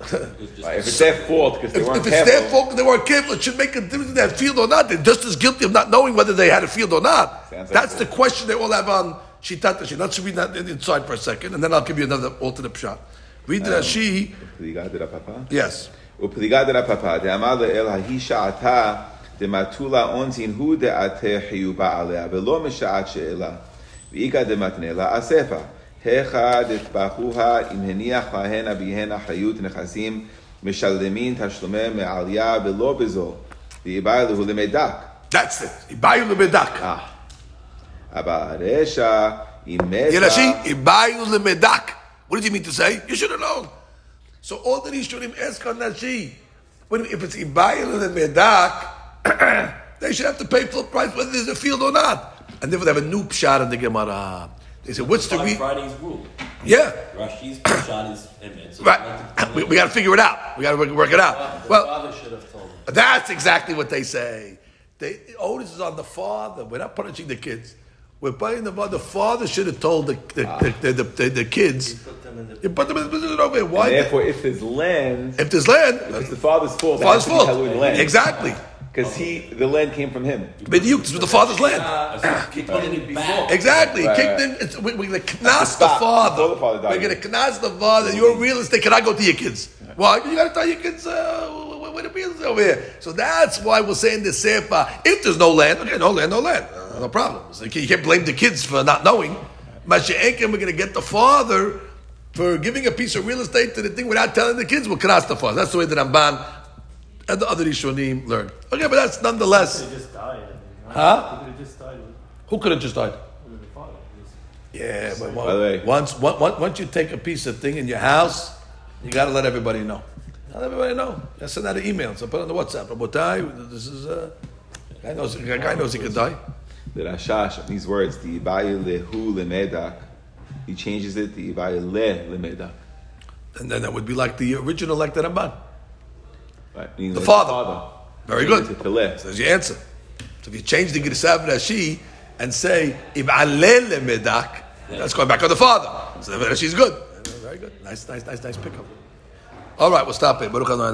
Right, if it's their fault because they If, weren't if it's careful, their fault and they weren't careful, it should make a difference in that field or not. They're just as guilty of not knowing whether they had a field or not. Sounds like That's the bull. question they all have on Shitat Rashi. Let's read that inside for a second, and then I'll give you another alternate shot. Read Um, Rashi. פליגה דרפפא? Yes. ופליגה דרפפא, דאמר לאל ההיא שעתה, דמטולה אונזין הוא דעתה חיובה עליה, ולא משעת שאלה. ואיכא דמתנה לה אספה. היכא דטבחוה, אם הניח להן אביהן אחריות נכסים, משלמין תשלומי מעליה ולא בזו. ואיבא להו למדק. That's it. Ibayu lemedak. אה. אבל הרשע, אם מתה... Yeah, Rashi. Ibayu lemedak. What did you mean to say? You should have known. So all that he should have asked on Rashi. When, if it's Ibayu lemedak, they should have to pay full price whether there's a field or not. And therefore they have a new pshat in the Gemara. They said, what's the Friday- reason? Friday's rule. Yeah. Rashi's shot is immense. So Right. We, we got to figure it out. We got to work, work it out. The Well, should have told that's exactly what they say. They, onus is on the father. We're not punishing the kids. We're punishing the father. The father should have told the, the, the, the, the, the kids. Put them in the You put them in the position over here. Why? And therefore, if there's land, if there's land, it's the father's fault. that father's has to be fault. land. Exactly. Because he, the land came from him. But you, this was the father's land. Kick in it before. Exactly. Right, Kicked right. in. It's, we, we're going to knas the stop father. before the father died. We're going to knas the father. You're a real estate. Can I go to your kids? Why? You got to tell your kids uh, where where the real estate over here. So that's why we're saying the sefer. If there's no land, okay, no land, no land, uh, no problem. So you can't- you can't blame the kids for not knowing. Mashiach, we're going to get the father for giving a piece of real estate to the thing without telling the kids. We'll knas the father. That's the way that Ramban and the other Rishonim learned. Okay, but that's nonetheless. They just died. I mean. Huh? They could have just died with, Who could have just died? with the father. Just- Yeah, but By the way- once, once, once once you take a piece of thing in your house, you got to let everybody know. Let everybody know. I send out an email. So put it on the WhatsApp. Rabotai, this is uh, guy knows. A guy knows he could die. The Rashash, these words, the Ibayu lehu lemedak, he changes it, the Ibayu le lemedak. And then that would be like the original, like the Ramban. Right? Meaning The like father. Very good. Changes it to. So there's your answer. So if you change the Girisav Rashi and say Ib'alel Medak, that's going back on the father. So Rashi's good. Very good. Nice, nice, nice, nice pickup. All right, we'll stop it.